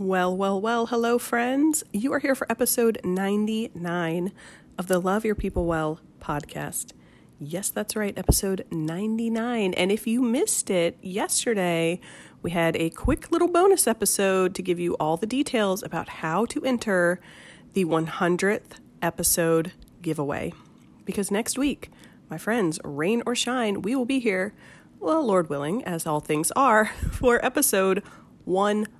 Well, well, well, hello, friends. You are here for episode 99 of the Love Your People Well podcast. Yes, that's right, episode 99. And if you missed it yesterday, we had a quick little bonus episode to give you all the details about how to enter the 100th episode giveaway. Because next week, my friends, rain or shine, we will be here, well, Lord willing, as all things are, for episode 100.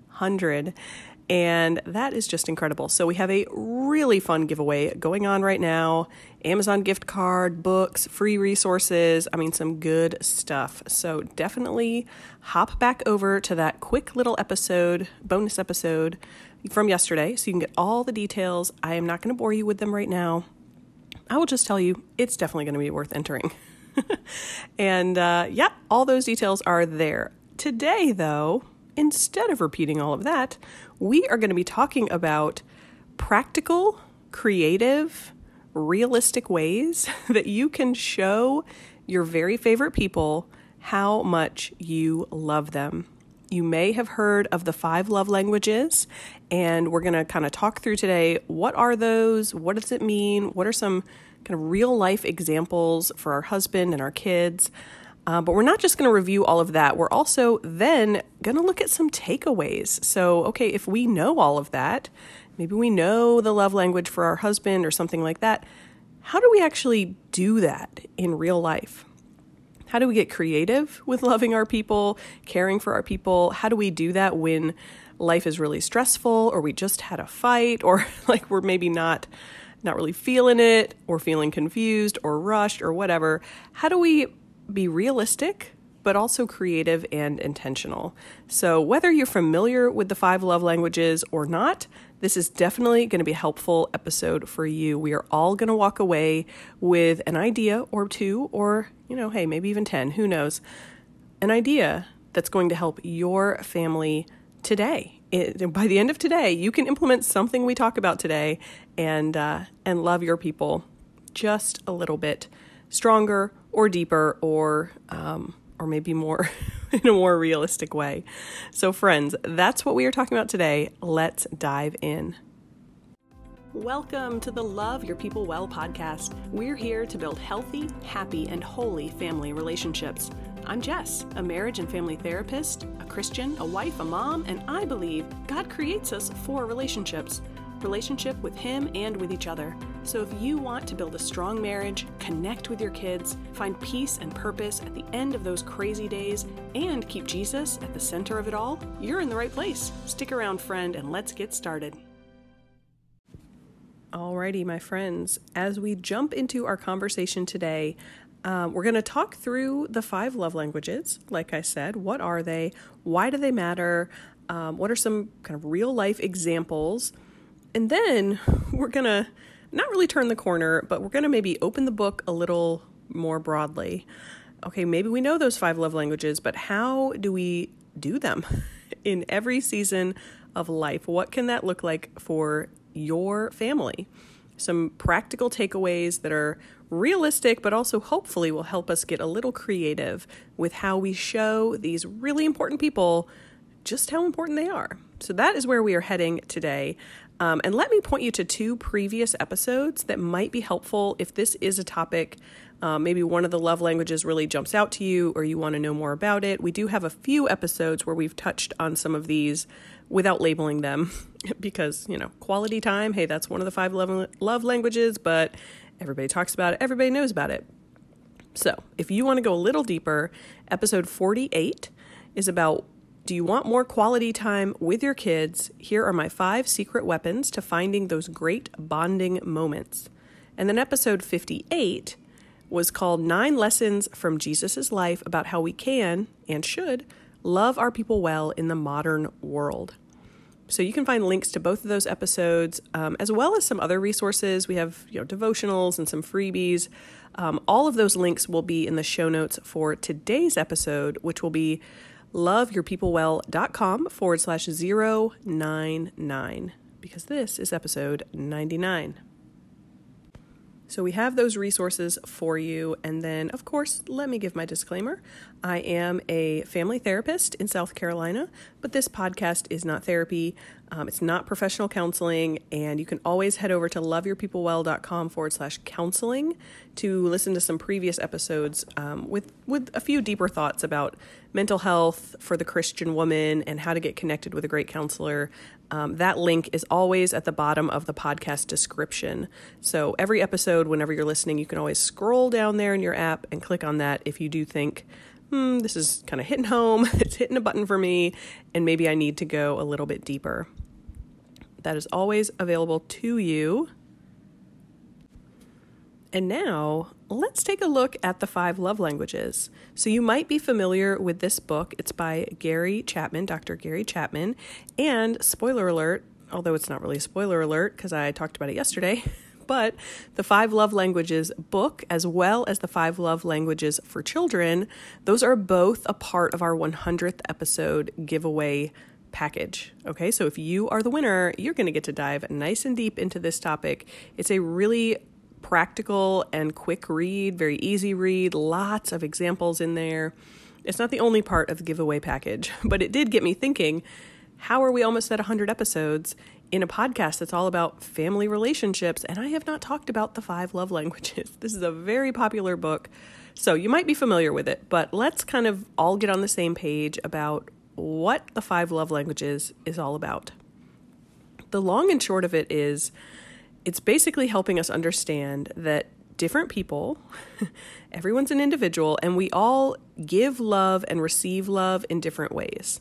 And that is just incredible. So, we have a really fun giveaway going on right now Amazon gift card, books, free resources. I mean, some good stuff. So, definitely hop back over to that quick little episode, bonus episode from yesterday, so you can get all the details. I am not going to bore you with them right now. I will just tell you, it's definitely going to be worth entering. and uh, yeah, all those details are there. Today, though, instead of repeating all of that, we are going to be talking about practical, creative, realistic ways that you can show your very favorite people how much you love them. You may have heard of the five love languages, and we're going to kind of talk through today what are those? What does it mean? What are some kind of real life examples for our husband and our kids? Uh, but we're not just going to review all of that. We're also then going to look at some takeaways. So, okay, if we know all of that, maybe we know the love language for our husband or something like that, how do we actually do that in real life? How do we get creative with loving our people, caring for our people? How do we do that when life is really stressful or we just had a fight or like we're maybe not not really feeling it or feeling confused or rushed or whatever? How do we be realistic but also creative and intentional. So, whether you're familiar with the five love languages or not, this is definitely going to be a helpful episode for you. We are all going to walk away with an idea or two, or, you know, hey, maybe even 10, who knows, an idea that's going to help your family today. It, by the end of today, you can implement something we talk about today and uh, and love your people just a little bit stronger or deeper or um, or maybe more in a more realistic way. So, friends, that's what we are talking about today. Let's dive in. Welcome to the Love Your People Well podcast. We're here to build healthy, happy, and holy family relationships. I'm Jess, a marriage and family therapist, a Christian, a wife, a mom, and I believe God creates us for relationships relationship with Him and with each other. So if you want to build a strong marriage, connect with your kids, find peace and purpose at the end of those crazy days, and keep Jesus at the center of it all, you're in the right place. Stick around, friend, and let's get started. Alrighty, my friends, as we jump into our conversation today, um, we're going to talk through the five love languages. Like I said, what are they? Why do they matter? Um, what are some kind of real life examples? And then we're going to not really turn the corner, but we're going to maybe open the book a little more broadly. Okay, maybe we know those five love languages, but how do we do them in every season of life? What can that look like for your family? Some practical takeaways that are realistic, but also hopefully will help us get a little creative with how we show these really important people just how important they are. So that is where we are heading today. Um, and let me point you to two previous episodes that might be helpful if this is a topic. Um, maybe one of the love languages really jumps out to you or you want to know more about it. We do have a few episodes where we've touched on some of these without labeling them because, you know, quality time, hey, that's one of the five love, love languages, but everybody talks about it, everybody knows about it. So if you want to go a little deeper, episode 48 is about do you want more quality time with your kids? Here are my five secret weapons to finding those great bonding moments. And then episode 58 was called Nine Lessons from Jesus' Life about how we can and should love our people well in the modern world. So you can find links to both of those episodes, um, as well as some other resources. We have you know devotionals and some freebies. Um, all of those links will be in the show notes for today's episode, which will be loveyourpeoplewell.com forward slash 099 because this is episode 99. So we have those resources for you. And then, of course, let me give my disclaimer. I am a family therapist in South Carolina, but this podcast is not therapy. Um, it's not professional counseling, and you can always head over to loveyourpeoplewell.com forward slash counseling to listen to some previous episodes um, with, with a few deeper thoughts about mental health for the Christian woman and how to get connected with a great counselor. Um, that link is always at the bottom of the podcast description. So every episode, whenever you're listening, you can always scroll down there in your app and click on that if you do think, hmm, this is kind of hitting home, it's hitting a button for me, and maybe I need to go a little bit deeper. That is always available to you. And now let's take a look at the five love languages. So, you might be familiar with this book. It's by Gary Chapman, Dr. Gary Chapman. And spoiler alert, although it's not really a spoiler alert because I talked about it yesterday, but the Five Love Languages book, as well as the Five Love Languages for Children, those are both a part of our 100th episode giveaway package. Okay, so if you are the winner, you're going to get to dive nice and deep into this topic. It's a really practical and quick read, very easy read, lots of examples in there. It's not the only part of the giveaway package, but it did get me thinking how are we almost at 100 episodes in a podcast that's all about family relationships? And I have not talked about the five love languages. This is a very popular book, so you might be familiar with it, but let's kind of all get on the same page about what the five love languages is all about. The long and short of it is it's basically helping us understand that different people, everyone's an individual, and we all give love and receive love in different ways.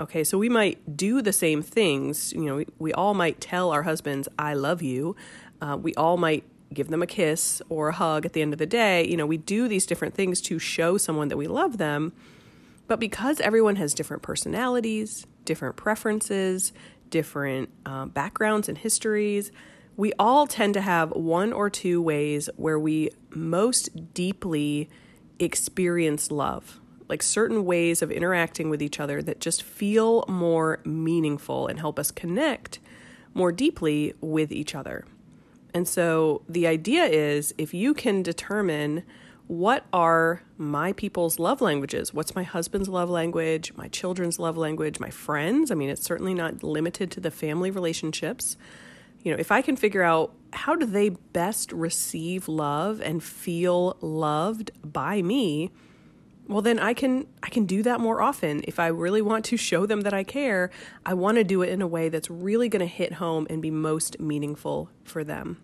Okay, so we might do the same things. You know, we, we all might tell our husbands, I love you. Uh, we all might give them a kiss or a hug at the end of the day. You know, we do these different things to show someone that we love them. But because everyone has different personalities, different preferences, different uh, backgrounds and histories, we all tend to have one or two ways where we most deeply experience love, like certain ways of interacting with each other that just feel more meaningful and help us connect more deeply with each other. And so the idea is if you can determine what are my people's love languages? What's my husband's love language, my children's love language, my friends? I mean, it's certainly not limited to the family relationships. You know, if I can figure out how do they best receive love and feel loved by me, well then I can I can do that more often. If I really want to show them that I care, I want to do it in a way that's really going to hit home and be most meaningful for them.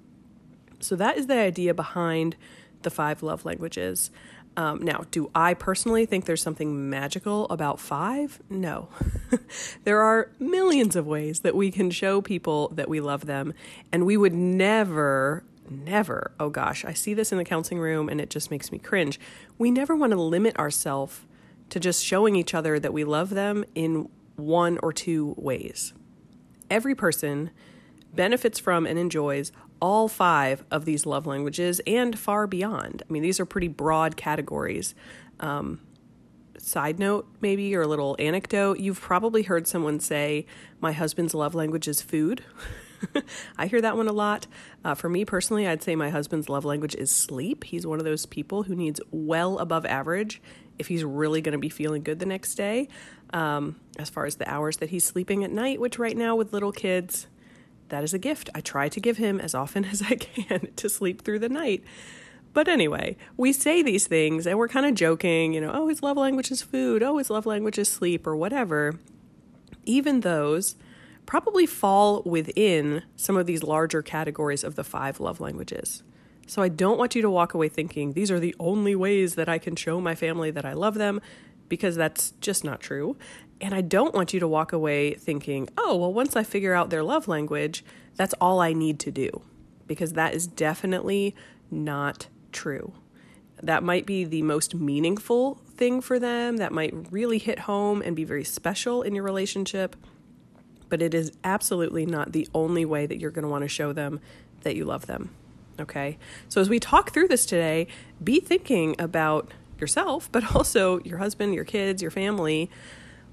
So that is the idea behind the five love languages. Um, now, do I personally think there's something magical about five? No. there are millions of ways that we can show people that we love them, and we would never, never, oh gosh, I see this in the counseling room and it just makes me cringe. We never want to limit ourselves to just showing each other that we love them in one or two ways. Every person benefits from and enjoys all five of these love languages and far beyond. I mean, these are pretty broad categories. Um, side note, maybe, or a little anecdote you've probably heard someone say, My husband's love language is food. I hear that one a lot. Uh, for me personally, I'd say my husband's love language is sleep. He's one of those people who needs well above average if he's really going to be feeling good the next day. Um, as far as the hours that he's sleeping at night, which right now with little kids, that is a gift I try to give him as often as I can to sleep through the night. But anyway, we say these things and we're kind of joking, you know, oh, his love language is food, oh, his love language is sleep, or whatever. Even those probably fall within some of these larger categories of the five love languages. So I don't want you to walk away thinking these are the only ways that I can show my family that I love them, because that's just not true. And I don't want you to walk away thinking, oh, well, once I figure out their love language, that's all I need to do. Because that is definitely not true. That might be the most meaningful thing for them, that might really hit home and be very special in your relationship. But it is absolutely not the only way that you're going to want to show them that you love them. Okay? So as we talk through this today, be thinking about yourself, but also your husband, your kids, your family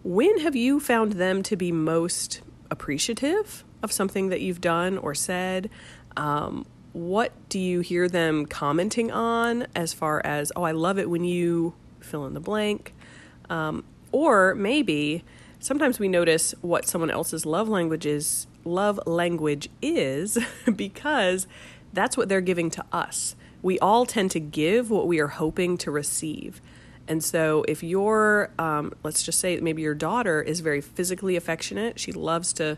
when have you found them to be most appreciative of something that you've done or said? Um, what do you hear them commenting on as far as, oh, I love it when you fill in the blank? Um, or maybe sometimes we notice what someone else's love language is, love language is because that's what they're giving to us. We all tend to give what we are hoping to receive. And so, if your, um, let's just say maybe your daughter is very physically affectionate, she loves to,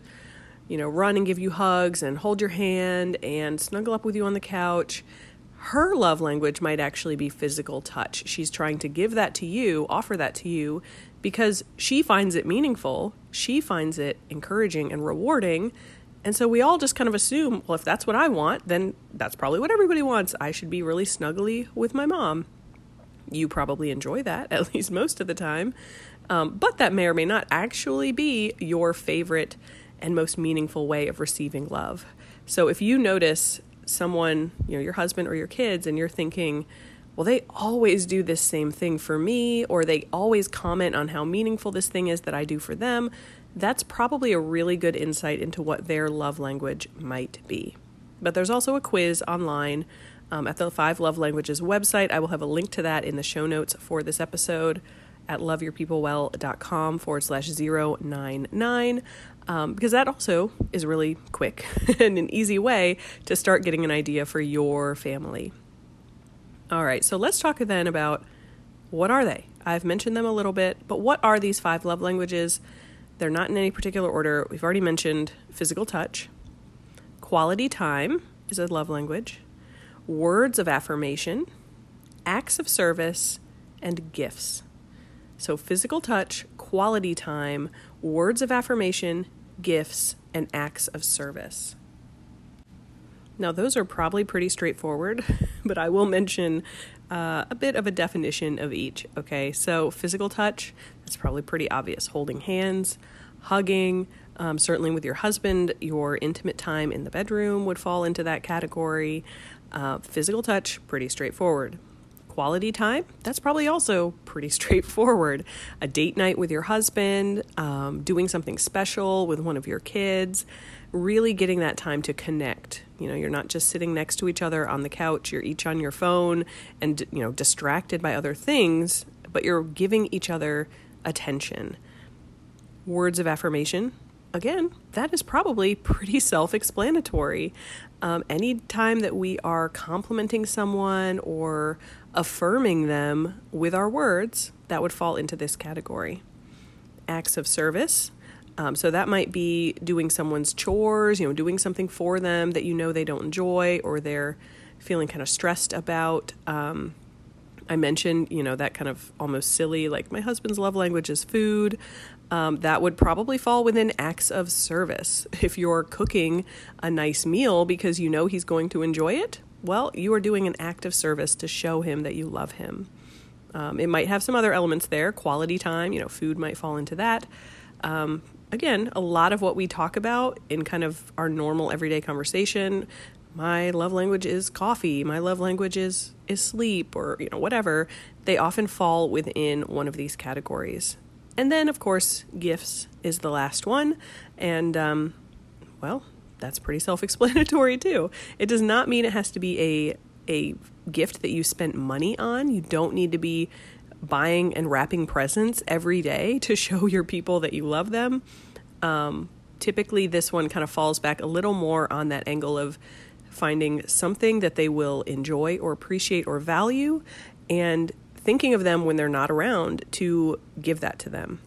you know, run and give you hugs and hold your hand and snuggle up with you on the couch. Her love language might actually be physical touch. She's trying to give that to you, offer that to you, because she finds it meaningful, she finds it encouraging and rewarding. And so we all just kind of assume, well, if that's what I want, then that's probably what everybody wants. I should be really snuggly with my mom. You probably enjoy that, at least most of the time. Um, but that may or may not actually be your favorite and most meaningful way of receiving love. So if you notice someone, you know, your husband or your kids, and you're thinking, well, they always do this same thing for me, or they always comment on how meaningful this thing is that I do for them, that's probably a really good insight into what their love language might be. But there's also a quiz online um, at the Five Love Languages website. I will have a link to that in the show notes for this episode at loveyourpeoplewell.com forward slash 099 um, because that also is really quick and an easy way to start getting an idea for your family. All right, so let's talk then about what are they? I've mentioned them a little bit, but what are these five love languages? They're not in any particular order. We've already mentioned physical touch, quality time is a love language, words of affirmation, acts of service, and gifts. So, physical touch, quality time, words of affirmation, gifts, and acts of service. Now, those are probably pretty straightforward, but I will mention uh, a bit of a definition of each. Okay, so physical touch, that's probably pretty obvious. Holding hands, hugging, um, certainly with your husband, your intimate time in the bedroom would fall into that category. Uh, physical touch, pretty straightforward quality time, that's probably also pretty straightforward. A date night with your husband, um, doing something special with one of your kids, really getting that time to connect. You know, you're not just sitting next to each other on the couch, you're each on your phone and, you know, distracted by other things, but you're giving each other attention. Words of affirmation, again, that is probably pretty self explanatory. Um, anytime that we are complimenting someone or affirming them with our words, that would fall into this category. Acts of service. Um, so that might be doing someone's chores, you know, doing something for them that you know they don't enjoy or they're feeling kind of stressed about. Um, I mentioned, you know, that kind of almost silly, like my husband's love language is food. Um, that would probably fall within acts of service. If you're cooking a nice meal because you know he's going to enjoy it, well, you are doing an act of service to show him that you love him. Um, it might have some other elements there. Quality time, you know, food might fall into that. Um, again, a lot of what we talk about in kind of our normal everyday conversation. My love language is coffee. My love language is is sleep, or you know, whatever. They often fall within one of these categories. And then, of course, gifts is the last one. And, um, well, that's pretty self explanatory too. It does not mean it has to be a, a gift that you spent money on. You don't need to be buying and wrapping presents every day to show your people that you love them. Um, typically, this one kind of falls back a little more on that angle of finding something that they will enjoy or appreciate or value and thinking of them when they're not around to give that to them.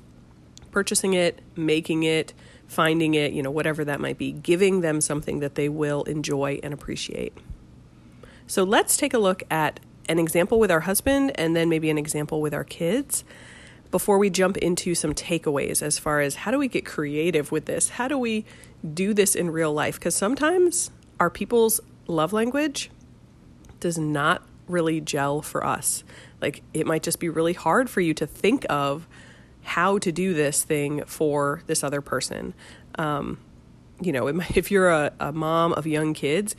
Purchasing it, making it, finding it, you know, whatever that might be, giving them something that they will enjoy and appreciate. So let's take a look at an example with our husband and then maybe an example with our kids before we jump into some takeaways as far as how do we get creative with this? How do we do this in real life? Because sometimes our people's love language does not really gel for us. Like it might just be really hard for you to think of how to do this thing for this other person. Um, you know, might, if you're a, a mom of young kids,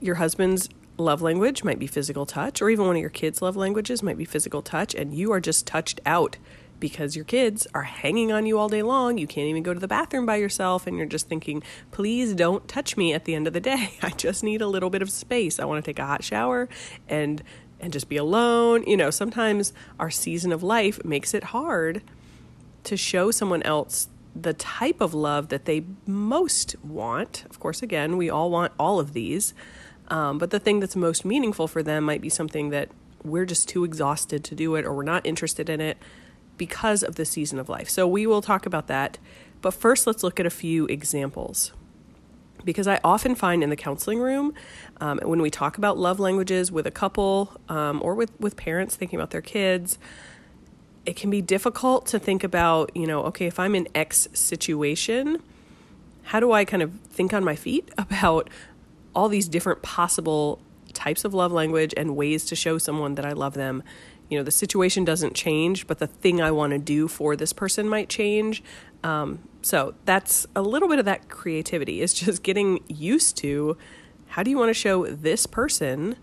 your husband's love language might be physical touch, or even one of your kids' love languages might be physical touch, and you are just touched out because your kids are hanging on you all day long. You can't even go to the bathroom by yourself, and you're just thinking, please don't touch me at the end of the day. I just need a little bit of space. I want to take a hot shower and and just be alone. You know, sometimes our season of life makes it hard to show someone else the type of love that they most want. Of course, again, we all want all of these, um, but the thing that's most meaningful for them might be something that we're just too exhausted to do it or we're not interested in it because of the season of life. So we will talk about that. But first, let's look at a few examples. Because I often find in the counseling room, um, when we talk about love languages with a couple um, or with, with parents thinking about their kids, it can be difficult to think about, you know, okay, if I'm in X situation, how do I kind of think on my feet about all these different possible types of love language and ways to show someone that I love them? You know, the situation doesn't change, but the thing I want to do for this person might change. Um, so that's a little bit of that creativity is just getting used to how do you want to show this person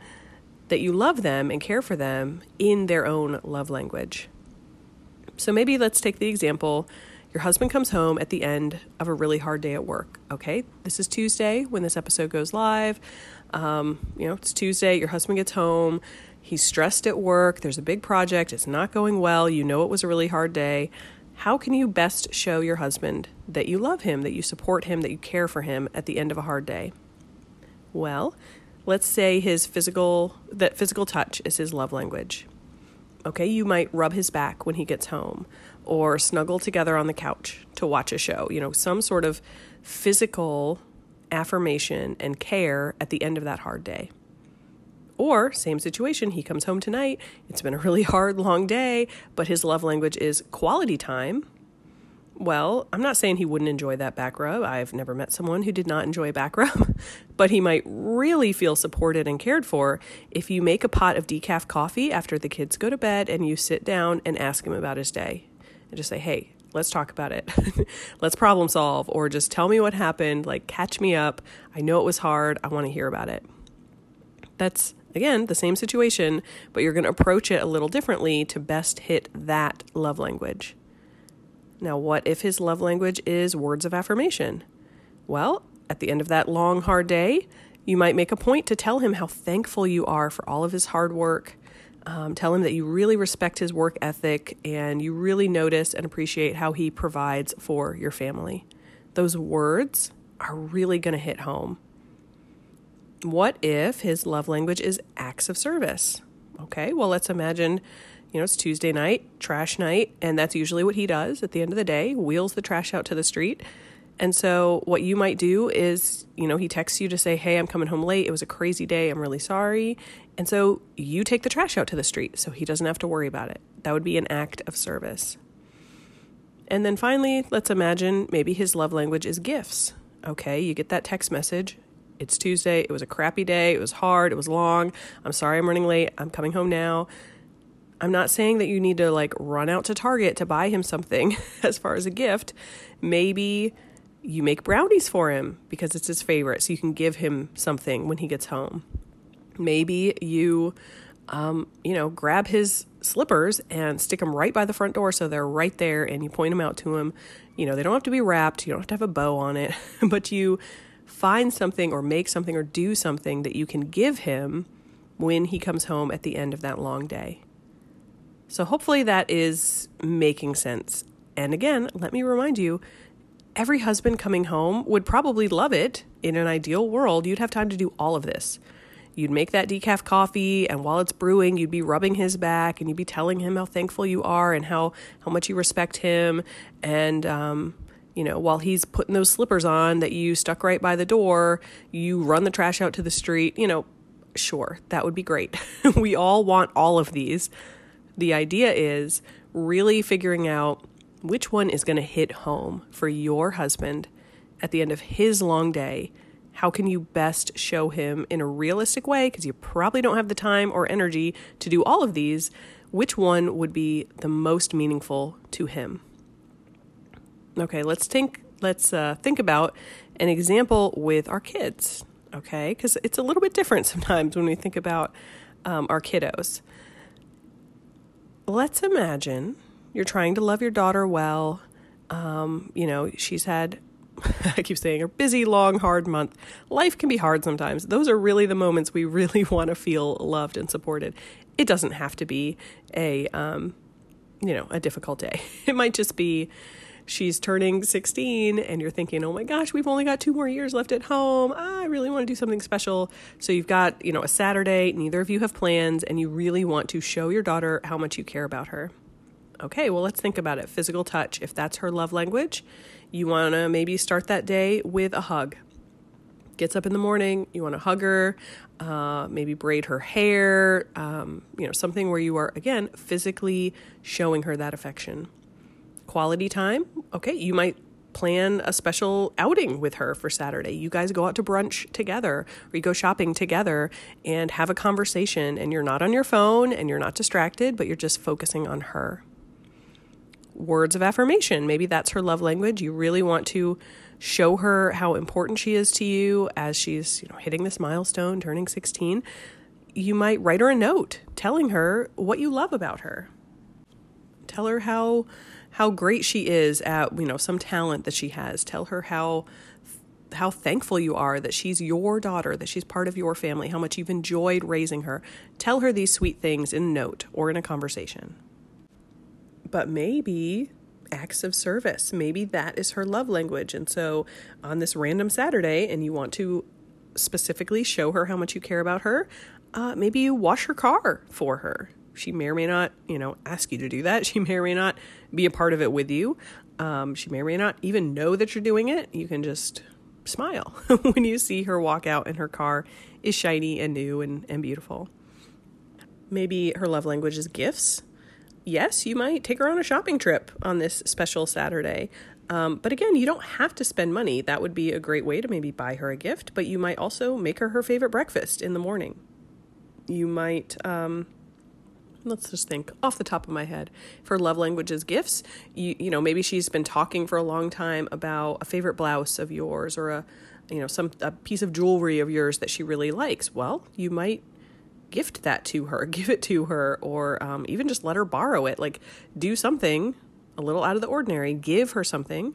that you love them and care for them in their own love language. So maybe let's take the example your husband comes home at the end of a really hard day at work. Okay, this is Tuesday when this episode goes live. Um, you know, it's Tuesday, your husband gets home, he's stressed at work, there's a big project, it's not going well, you know it was a really hard day. How can you best show your husband that you love him, that you support him, that you care for him at the end of a hard day? Well, let's say his physical that physical touch is his love language. Okay, you might rub his back when he gets home or snuggle together on the couch to watch a show. You know, some sort of physical affirmation and care at the end of that hard day. Or, same situation, he comes home tonight. It's been a really hard, long day, but his love language is quality time well, I'm not saying he wouldn't enjoy that back rub. I've never met someone who did not enjoy a back rub, but he might really feel supported and cared for if you make a pot of decaf coffee after the kids go to bed and you sit down and ask him about his day and just say, hey, let's talk about it. let's problem solve, or just tell me what happened. Like, catch me up. I know it was hard. I want to hear about it. That's, again, the same situation, but you're going to approach it a little differently to best hit that love language. Now, what if his love language is words of affirmation? Well, at the end of that long, hard day, you might make a point to tell him how thankful you are for all of his hard work. Um, tell him that you really respect his work ethic and you really notice and appreciate how he provides for your family. Those words are really going to hit home. What if his love language is acts of service? Okay, well, let's imagine you know, it's Tuesday night, trash night, and that's usually what he does at the end of the day, wheels the trash out to the street. And so, what you might do is, you know, he texts you to say, Hey, I'm coming home late. It was a crazy day. I'm really sorry. And so, you take the trash out to the street so he doesn't have to worry about it. That would be an act of service. And then finally, let's imagine maybe his love language is gifts. Okay, you get that text message. It's Tuesday. It was a crappy day. It was hard. It was long. I'm sorry I'm running late. I'm coming home now. I'm not saying that you need to like run out to Target to buy him something as far as a gift. Maybe you make brownies for him because it's his favorite, so you can give him something when he gets home. Maybe you, um, you know, grab his slippers and stick them right by the front door so they're right there and you point them out to him. You know, they don't have to be wrapped, you don't have to have a bow on it, but you find something or make something or do something that you can give him when he comes home at the end of that long day. So hopefully that is making sense. And again, let me remind you every husband coming home would probably love it. In an ideal world, you'd have time to do all of this. You'd make that decaf coffee, and while it's brewing, you'd be rubbing his back and you'd be telling him how thankful you are and how, how much you respect him. And, um, you know, while he's putting those slippers on that you stuck right by the door, you run the trash out to the street. You know, sure, that would be great. we all want all of these. The idea is really figuring out which one is going to hit home for your husband at the end of his long day. How can you best show him in a realistic way? Because you probably don't have the time or energy to do all of these. Which one would be the most meaningful to him? Okay, let's think. Let's uh, think about an example with our kids. Okay, because it's a little bit different sometimes when we think about um, our kiddos let's imagine you're trying to love your daughter well. Um, you know, she's had, I keep saying, a busy, long, hard month. Life can be hard sometimes. Those are really the moments we really want to feel loved and supported. it doesn't have to be a, um, you know, a difficult day. It might just be she's turning 16 and you're thinking, oh my gosh, we've only got two more years left at home. I really want to do something special. So you've got, you know, a Saturday, neither of you have plans, and you really want to show your daughter how much you care about her. Okay, well, let's think about it. Physical touch, if that's her love language, you want to maybe start that day with a hug. Gets up in the morning, you want to hug her, uh, maybe braid her hair, um, you know, something where you are, again, physically showing her that affection quality time, okay, you might plan a special outing with her for Saturday. You guys go out to brunch together or you go shopping together and have a conversation and you're not on your phone and you're not distracted, but you're just focusing on her. Words of affirmation. Maybe that's her love language. You really want to show her how important she is to you as she's, you know, hitting this milestone, turning 16. You might write her a note telling her what you love about her. Tell her how how great she is at you know some talent that she has. Tell her how how thankful you are that she's your daughter that she's part of your family how much you've enjoyed raising her. Tell her these sweet things in a note or in a conversation. But maybe acts of service maybe that is her love language. And so on this random saturday and you want to specifically show her how much you care about her uh, maybe you wash her car for her she may or may not, you know, ask you to do that. She may or may not be a part of it with you. Um, she may or may not even know that you're doing it. You can just smile when you see her walk out and her car is shiny and new and, and beautiful. Maybe her love language is gifts. Yes, you might take her on a shopping trip on this special Saturday. Um, but again, you don't have to spend money. That would be a great way to maybe buy her a gift, but you might also make her her favorite breakfast in the morning. You might um, let's just think off the top of my head for love languages gifts you you know maybe she's been talking for a long time about a favorite blouse of yours or a you know some a piece of jewelry of yours that she really likes. Well you might gift that to her give it to her or um, even just let her borrow it. Like do something a little out of the ordinary. Give her something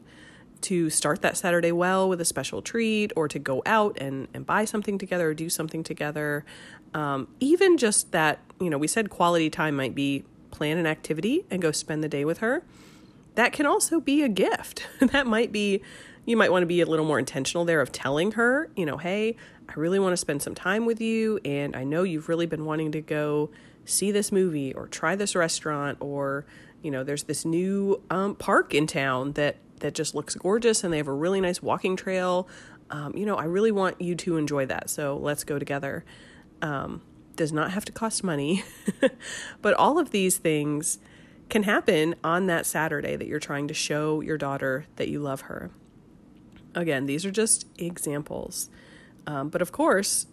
to start that Saturday well with a special treat or to go out and, and buy something together or do something together. Um, even just that, you know, we said quality time might be plan an activity and go spend the day with her. That can also be a gift. that might be, you might want to be a little more intentional there of telling her, you know, hey, I really want to spend some time with you. And I know you've really been wanting to go see this movie or try this restaurant or, you know, there's this new um, park in town that that just looks gorgeous and they have a really nice walking trail. Um, you know, I really want you to enjoy that. So let's go together um, does not have to cost money. but all of these things can happen on that Saturday that you're trying to show your daughter that you love her. Again, these are just examples. Um, but of course,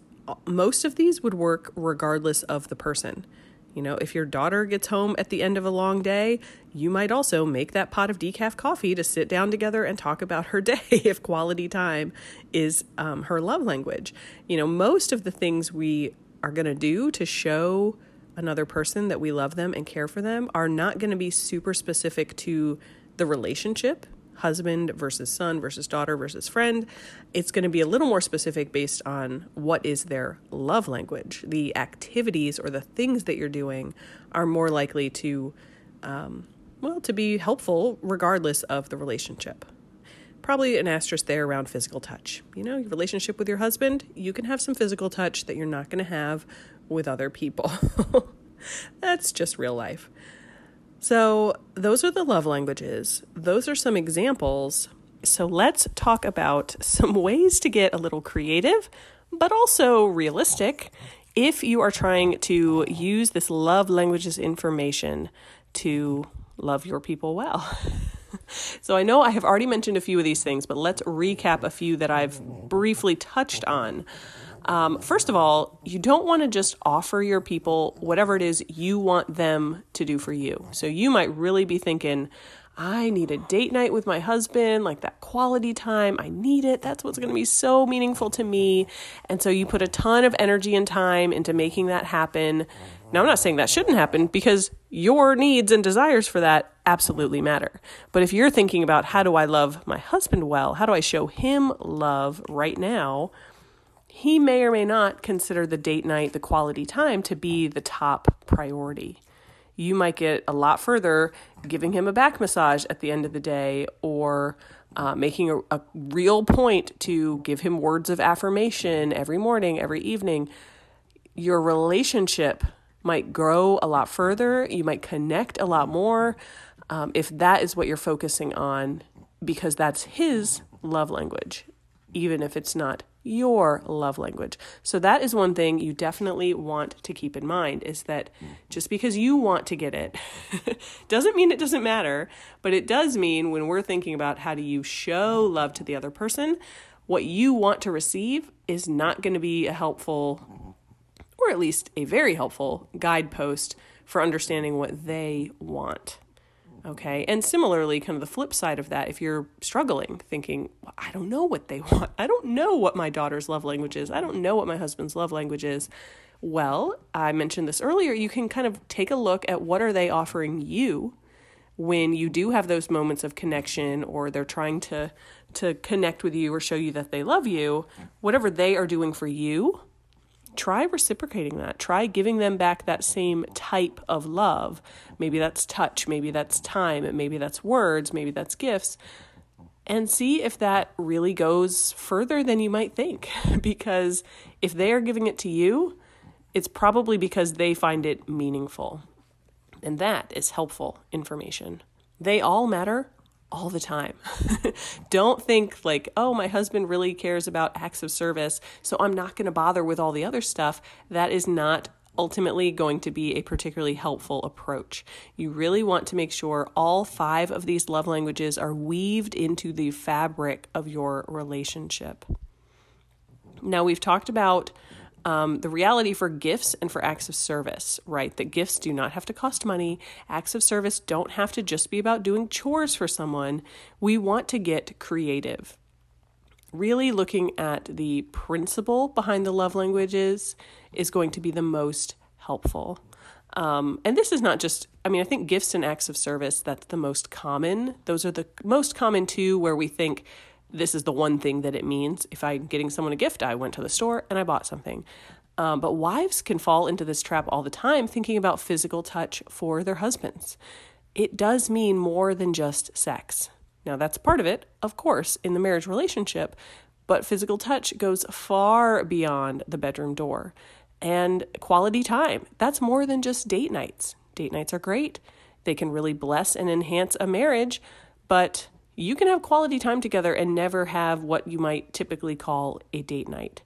most of these would work regardless of the person. You know, if your daughter gets home at the end of a long day, you might also make that pot of decaf coffee to sit down together and talk about her day if quality time is um, her love language. You know, most of the things we are going to do to show another person that we love them and care for them are not going to be super specific to the relationship husband versus son versus daughter versus friend. It's going to be a little more specific based on what is their love language. The activities or the things that you're doing are more likely to, um, well, to be helpful regardless of the relationship. Probably an asterisk there around physical touch. You know, your relationship with your husband, you can have some physical touch that you're not going to have with other people. That's just real life. So, those are the love languages. Those are some examples. So, let's talk about some ways to get a little creative, but also realistic if you are trying to use this love languages information to love your people well. so, I know I have already mentioned a few of these things, but let's recap a few that I've briefly touched on. Um, first of all, you don't want to just offer your people whatever it is you want them to do for you. So you might really be thinking, I need a date night with my husband, like that quality time. I need it. That's what's going to be so meaningful to me. And so you put a ton of energy and time into making that happen. Now, I'm not saying that shouldn't happen because your needs and desires for that absolutely matter. But if you're thinking about how do I love my husband well? How do I show him love right now? He may or may not consider the date night, the quality time, to be the top priority. You might get a lot further giving him a back massage at the end of the day or uh, making a, a real point to give him words of affirmation every morning, every evening. Your relationship might grow a lot further. You might connect a lot more um, if that is what you're focusing on because that's his love language, even if it's not your love language. So that is one thing you definitely want to keep in mind is that mm-hmm. just because you want to get it doesn't mean it doesn't matter, but it does mean when we're thinking about how do you show love to the other person, what you want to receive is not going to be a helpful or at least a very helpful guidepost for understanding what they want. Okay. And similarly, kind of the flip side of that, if you're struggling, thinking, well, I don't know what they want, I don't know what my daughter's love language is, I don't know what my husband's love language is. Well, I mentioned this earlier, you can kind of take a look at what are they offering you when you do have those moments of connection or they're trying to to connect with you or show you that they love you, whatever they are doing for you, try reciprocating that. Try giving them back that same type of love. Maybe that's touch, maybe that's time, maybe that's words, maybe that's gifts. And see if that really goes further than you might think. because if they are giving it to you, it's probably because they find it meaningful. And that is helpful information. They all matter all the time. Don't think like, oh, my husband really cares about acts of service, so I'm not going to bother with all the other stuff. That is not ultimately going to be a particularly helpful approach. You really want to make sure all five of these love languages are weaved into the fabric of your relationship. Now, we've talked about um, the reality for gifts and for acts of service, right? That gifts do not have to cost money. Acts of service don't have to just be about doing chores for someone. We want to get creative. Really looking at the principle behind the love languages is going to be the most helpful. Um, and this is not just, I mean, I think gifts and acts of service, that's the most common. Those are the most common two where we think this is the one thing that it means. If I'm getting someone a gift, I went to the store and I bought something. Um, but wives can fall into this trap all the time thinking about physical touch for their husbands. It does mean more than just sex. Now, that's part of it, of course, in the marriage relationship, but physical touch goes far beyond the bedroom door. And quality time, that's more than just date nights. Date nights are great, they can really bless and enhance a marriage, but you can have quality time together and never have what you might typically call a date night.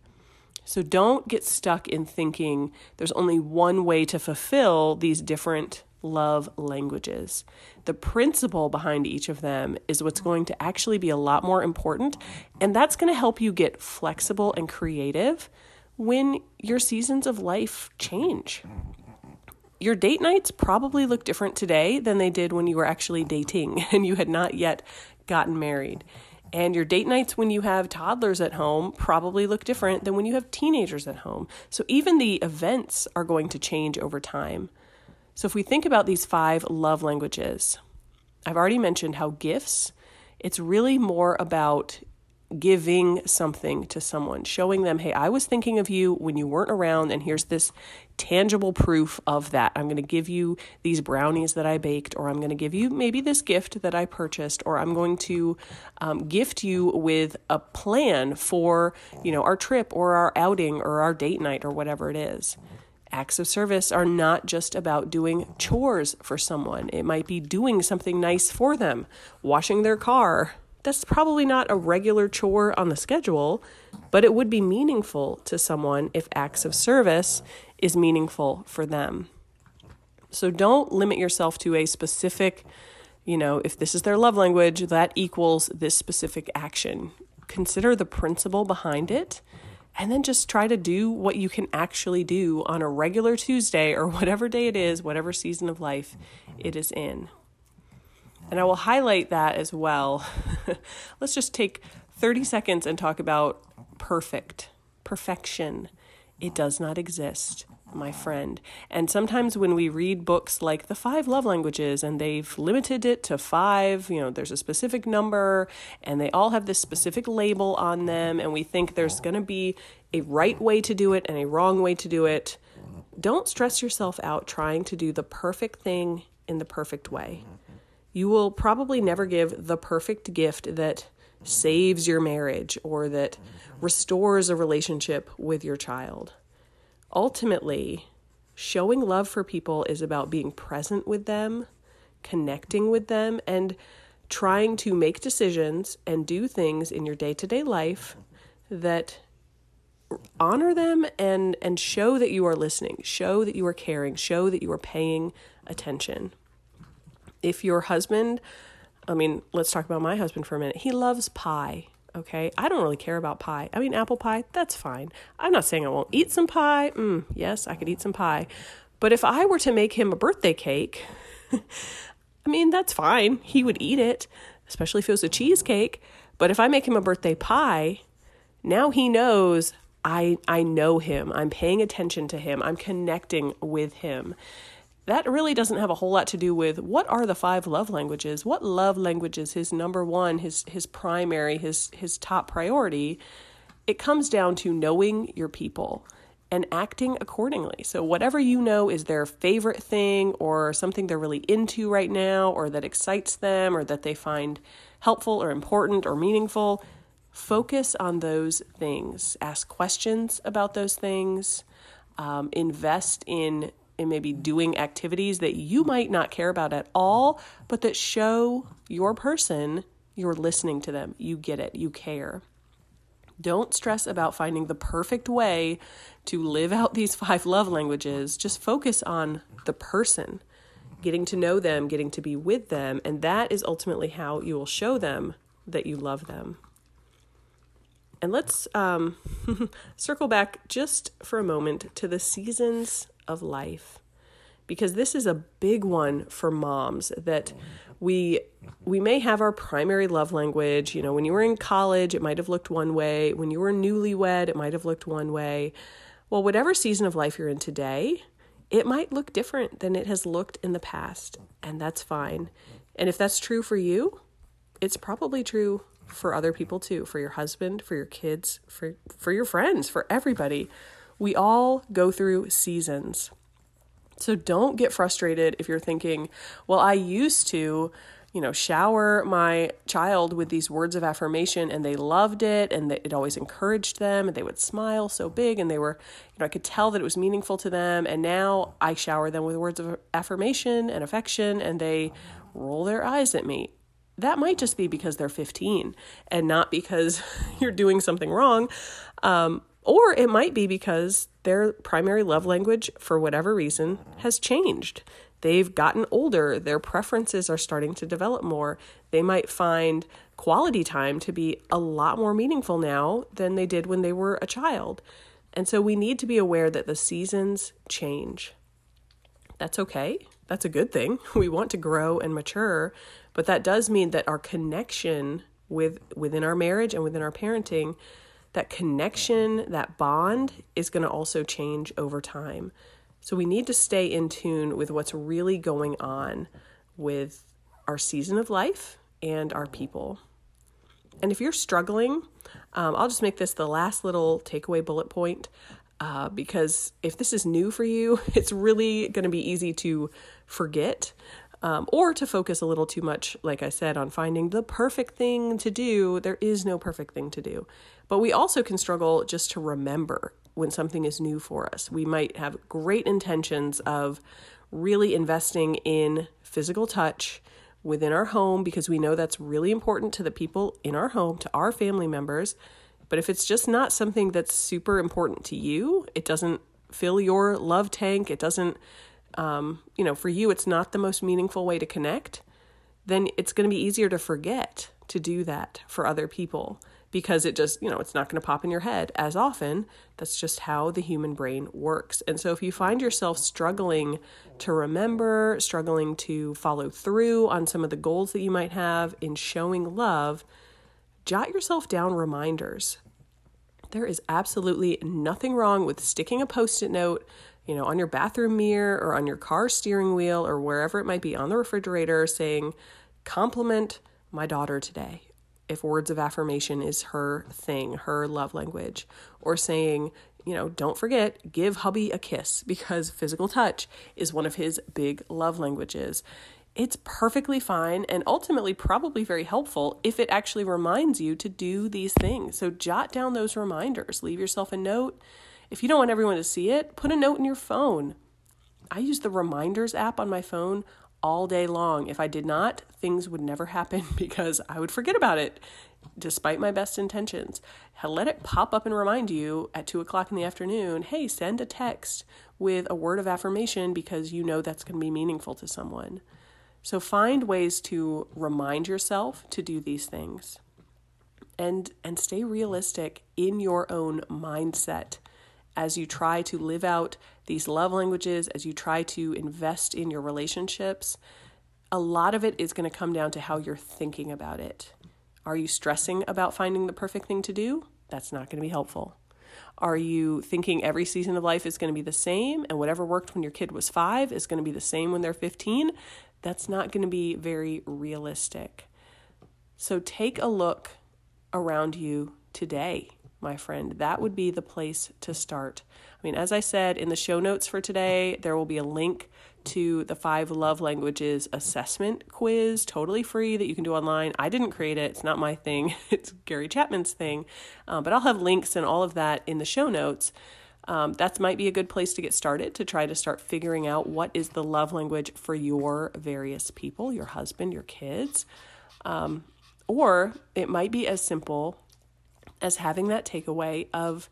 So don't get stuck in thinking there's only one way to fulfill these different love languages. The principle behind each of them is what's going to actually be a lot more important, and that's going to help you get flexible and creative when your seasons of life change. Your date nights probably look different today than they did when you were actually dating and you had not yet gotten married. And your date nights when you have toddlers at home probably look different than when you have teenagers at home. So even the events are going to change over time. So if we think about these five love languages, I've already mentioned how gifts, it's really more about giving something to someone, showing them, hey, I was thinking of you when you weren't around, and here's this tangible proof of that. I'm going to give you these brownies that I baked, or I'm going to give you maybe this gift that I purchased, or I'm going to um, gift you with a plan for, you know, our trip or our outing or our date night or whatever it is. Acts of service are not just about doing chores for someone. It might be doing something nice for them, washing their car, that's probably not a regular chore on the schedule, but it would be meaningful to someone if acts of service is meaningful for them. So don't limit yourself to a specific, you know, if this is their love language, that equals this specific action. Consider the principle behind it and then just try to do what you can actually do on a regular Tuesday or whatever day it is, whatever season of life it is in. And I will highlight that as well. Let's just take 30 seconds and talk about perfect, perfection. It does not exist. my friend. And sometimes when we read books like The Five Love Languages and they've limited it to five, you know, there's a specific number and they all have this specific label on them, and we think there's going to be a right way to do it and a wrong way to do it. Don't stress yourself out trying to do the perfect thing in the perfect way. You will probably never give the perfect gift that saves your marriage or that restores a relationship with your child. Ultimately, showing love for people is about being present with them, connecting with them, and trying to make decisions and do things in your day to day life that honor them and and show that you are listening show that you are caring show that you are paying attention if your husband I mean, let's talk about my husband for a minute. He loves pie. Okay. I don't really care about pie. I mean, apple pie, that's fine. I'm not saying I won't eat some pie. Mm, yes, I could eat some pie. But if I were to make him a birthday cake, I mean, that's fine. He would eat it, especially if it was a cheesecake. But if I make him a birthday pie, now he knows I I know him. I'm paying attention to him. I'm connecting with him that really doesn't have a whole lot to do with what are the five love languages? What love language is his number one his his primary his his top priority? It comes down to knowing your people and acting accordingly. So whatever you know is their favorite thing or something they're really into right now or that excites them or that they find helpful or important or meaningful focus on those things. Ask questions about those things. Um, invest in and maybe doing activities that you might not care about at all, but that show your person you're listening to them. You get it, you care. Don't stress about finding the perfect way to live out these five love languages. Just focus on the person, getting to know them, getting to be with them, and that is ultimately how you will show them that you love them. And let's um, circle back just for a moment to the seasons of life. Because this is a big one for moms that we we may have our primary love language. You know when you were in college it might have looked one way. When you were newlywed it might have looked one way. Well whatever season of life you're in today it might look different than it has looked in the past and that's fine. And if that's true for you it's probably true for other people too for your husband for your kids for for your friends for everybody we all go through seasons. So don't get frustrated if you're thinking, well, I used to, you know, shower my child with these words of affirmation and they loved it and it always encouraged them and they would smile so big and they were, you know, I could tell that it was meaningful to them. And now I shower them with words of affirmation and affection and they roll their eyes at me. That might just be because they're 15 and not because you're doing something wrong. Um, or it might be because their primary love language, for whatever reason, has changed. They've gotten older, their preferences are starting to develop more. They might find quality time to be a lot more meaningful now than they did when they were a child. And so we need to be aware that the seasons change. That's okay. That's a good thing. We want to grow and mature, but that does mean that our connection with within our marriage and within our parenting that connection, that bond is going to also change over time. So we need to stay in tune with what's really going on with our season of life and our people. And if you're struggling, um, I'll just make this the last little takeaway bullet point uh, because if this is new for you, it's really going to be easy to forget um, or to focus a little too much, like I said, on finding the perfect thing to do. There is no perfect thing to do. But we also can struggle just to remember when something is new for us. We might have great intentions of really investing in physical touch within our home because we know that's really important to the people in our home, to our family members. But if it's just not something that's super important to you, it doesn't fill your love tank, it doesn't um, you know, for you, it's not the most meaningful way to connect, then it's going to be easier to forget to do that for other people because it just, you know, it's not going to pop in your head as often. That's just how the human brain works. And so if you find yourself struggling to remember, struggling to follow through on some of the goals that you might have in showing love, jot yourself down reminders. There is absolutely nothing wrong with sticking a post it note you know, on your bathroom mirror or on your car steering wheel or wherever it might be on the refrigerator saying, compliment my daughter today. If words of affirmation is her thing, her love language, or saying, you know, don't forget, give hubby a kiss because physical touch is one of his big love languages. It's perfectly fine and ultimately probably very helpful if it actually reminds you to do these things. So jot down those reminders, leave yourself a note. If you don't want everyone to see it, put a note in your phone. I use the reminders app on my phone all day long. If I did not, things would never happen because I would forget about it despite my best intentions. Let it pop up and remind you at two o'clock in the afternoon hey, send a text with a word of affirmation because you know that's going to be meaningful to someone. So find ways to remind yourself to do these things. And and stay realistic in your own mindset as you try to live out these love languages, as you try to invest in your relationships. A lot of it is going to come down to how you're thinking about it. Are you stressing about finding the perfect thing to do? That's not going to be helpful. Are you thinking every season of life is going to be the same and whatever worked when your kid was five is going to be the same when they're 15? That's not going to be very realistic. So take a look around you today, my friend. That would be the place to start. I mean, as I said in the show notes for today, there will be a link to the five love languages assessment quiz, totally free that you can do online. I didn't create it, it's not my thing, it's Gary Chapman's thing. Um, but I'll have links and all of that in the show notes. Um, that might be a good place to get started to try to start figuring out what is the love language for your various people, your husband, your kids. Um, or it might be as simple as having that takeaway of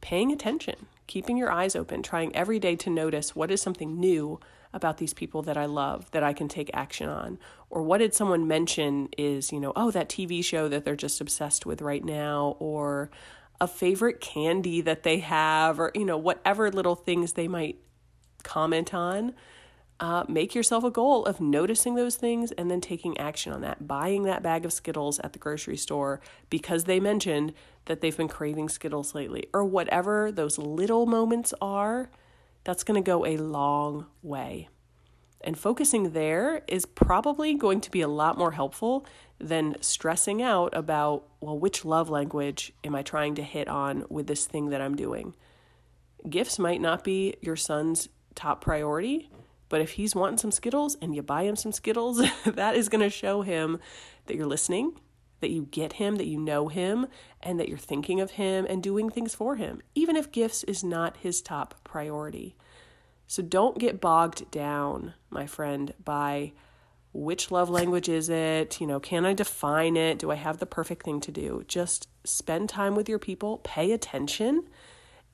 paying attention, keeping your eyes open, trying every day to notice what is something new about these people that I love that I can take action on? Or what did someone mention is, you know, oh, that TV show that they're just obsessed with right now, or a favorite candy that they have, or, you know, whatever little things they might comment on. Uh, make yourself a goal of noticing those things and then taking action on that. Buying that bag of Skittles at the grocery store because they mentioned that they've been craving Skittles lately, or whatever those little moments are that's going to go a long way. And focusing there is probably going to be a lot more helpful than stressing out about, well, which love language am I trying to hit on with this thing that I'm doing? Gifts might not be your son's top priority, but if he's wanting some Skittles and you buy him some Skittles, that is going to show him that you're listening, that you get him, that you know him, and that you're thinking of him and doing things for him, even if gifts is not his top priority. So don't get bogged down, my friend, by which love language is it? You know, can I define it? Do I have the perfect thing to do? Just spend time with your people, pay attention,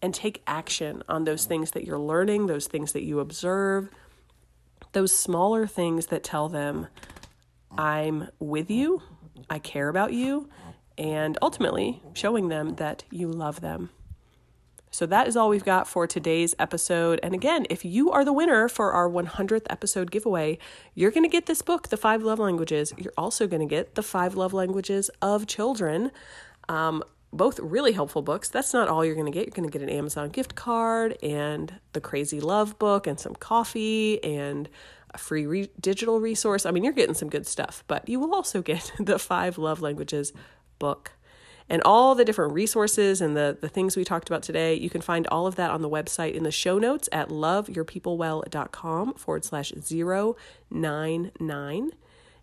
and take action on those things that you're learning, those things that you observe, those smaller things that tell them, I'm with you, I care about you, and ultimately showing them that you love them. So that is all we've got for today's episode. And again, if you are the winner for our 100th episode giveaway, you're going to get this book, The Five Love Languages. You're also going to get The Five Love Languages of Children. Um, both really helpful books. That's not all you're going to get. You're going to get an Amazon gift card and the Crazy Love book and some coffee and a free re- digital resource. I mean, you're getting some good stuff, but you will also get the Five Love Languages book. And all the different resources and the, the things we talked about today, you can find all of that on the website in the show notes at loveyourpeoplewell.com forward slash 099.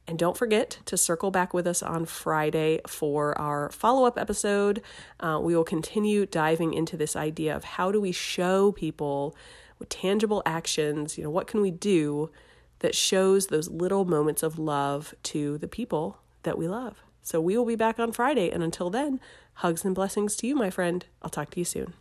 And don't forget to circle back with us on Friday for our follow up episode. Uh, we will continue diving into this idea of how do we show people with tangible actions, you know, what can we do that shows those little moments of love to the people that we love. So we will be back on Friday. And until then, hugs and blessings to you, my friend. I'll talk to you soon.